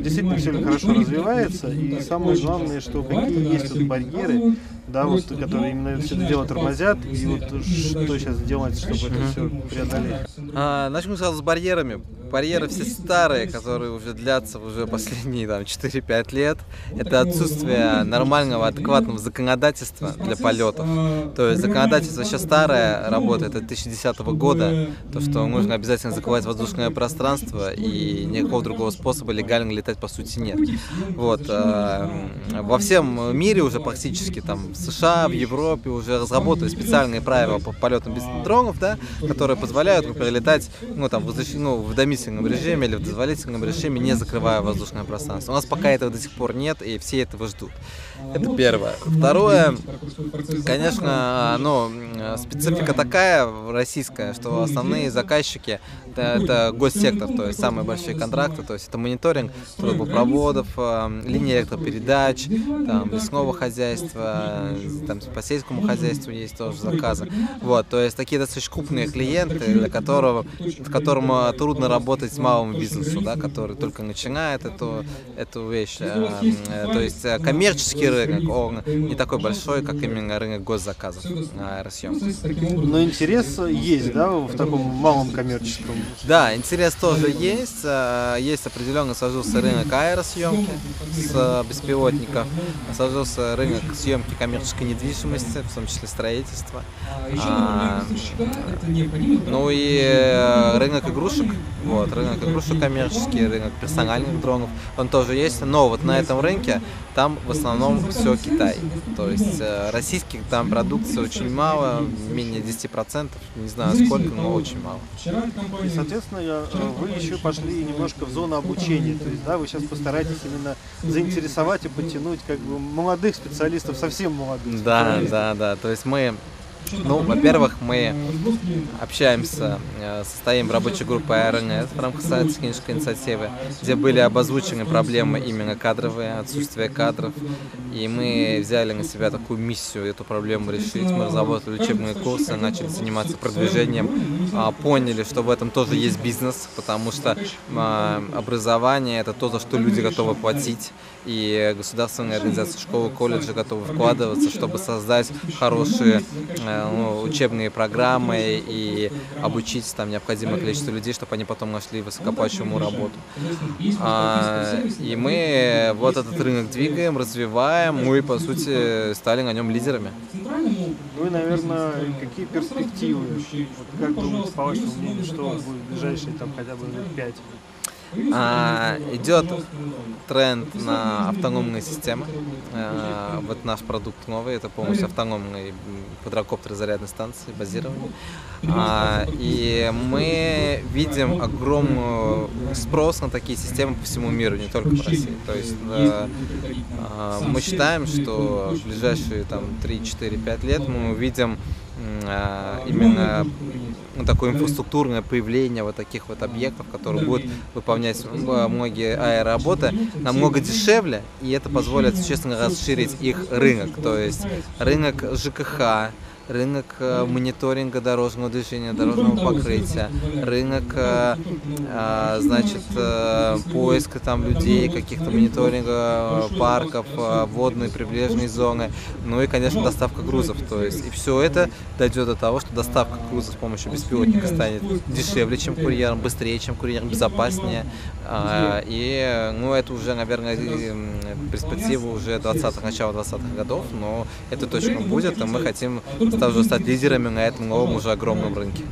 действительно все хорошо развивается, и самое главное, что какие есть тут барьеры, да, вот, которые именно все это дело тормозят, и вот что сейчас делать, чтобы это все преодолеть? А, начну сразу с барьерами. Барьеры все старые, которые уже длятся уже последние там, 4-5 лет. Это отсутствие нормального, адекватного законодательства для полетов. То есть законодательство сейчас старое, работает от 2010 года, то, что нужно обязательно закрывать воздушное пространство, и никакого другого способа легально летать по сути нет. Вот. А, во всем мире уже практически там в США, в Европе уже разработали специальные правила по полетам без дронов, да, которые позволяют например, летать ну, там, в, ну, в домисельном режиме или в дозволительном режиме, не закрывая воздушное пространство. У нас пока этого до сих пор нет, и все этого ждут. Это первое. Второе, конечно, ну, специфика такая российская, что основные заказчики это, это госсектор, то есть самые большие контракты, то есть это мониторинг трубопроводов, э, линии электропередач, там, лесного хозяйства, там, по сельскому хозяйству есть тоже заказы. Вот, то есть такие достаточно крупные клиенты, для которого, которым э, трудно работать с малым бизнесом, да, который только начинает эту, эту вещь. Э, то есть коммерческий рынок, он не такой большой, как именно рынок госзаказов на аэросъемку. Но интерес есть, да, в таком малом коммерческом? Да, интерес тоже есть. Э, есть определенно сложился рынок аэросъемки с беспилотников, сложился рынок съемки коммерческой недвижимости, в том числе строительства. А, ну и э, рынок игрушек, вот, рынок игрушек коммерческий, рынок персональных дронов, он тоже есть, но вот на этом рынке там в основном все Китай. То есть э, российских там продукции очень мало, менее 10%, не знаю сколько, но очень мало. И, соответственно, э, вы еще пошли немножко в зону обучения. То есть, да, вы сейчас постараетесь именно заинтересовать и подтянуть как бы молодых специалистов, совсем молодых. Да, да, да. То есть мы ну, во-первых, мы общаемся, э, состоим в рабочей группе АРНС в рамках стратегической инициативы, где были обозвучены проблемы именно кадровые, отсутствие кадров. И мы взяли на себя такую миссию эту проблему решить. Мы разработали учебные курсы, начали заниматься продвижением, а, поняли, что в этом тоже есть бизнес, потому что а, образование – это то, за что люди готовы платить и государственные организации, школы, колледжи готовы вкладываться, чтобы создать хорошие э, ну, учебные программы и обучить там необходимое количество людей, чтобы они потом нашли высокоплачиваемую работу. А, и мы вот этот рынок двигаем, развиваем, мы, по сути, стали на нем лидерами. Ну и, наверное, какие перспективы? Вот как думаете, по вашему мнению, что будет в ближайшие там хотя бы лет пять? А, идет тренд на автономные системы. А, вот наш продукт новый, это полностью автономный квадрокоптер зарядной станции, базирование. А, и мы видим огромный спрос на такие системы по всему миру, не только в России. То есть а, а, мы считаем, что в ближайшие там, 3, 4, 5 лет мы увидим а, именно ну, такое инфраструктурное появление вот таких вот объектов, которые будут выполнять многие аэроботы намного дешевле, и это позволит существенно расширить их рынок, то есть рынок ЖКХ, рынок э, мониторинга дорожного движения, дорожного покрытия, рынок, э, э, значит, поиска там людей, каких-то мониторинга парков, водной прибрежной зоны, ну и, конечно, доставка грузов. То есть, и все это дойдет до того, что доставка грузов с помощью беспилотника станет дешевле, чем курьером, быстрее, чем курьером, безопаснее. И, ну, это уже, наверное, перспектива уже 20-х, начала 20-х годов, но это точно будет, и мы хотим также стать лидерами на этом новом уже огромном рынке.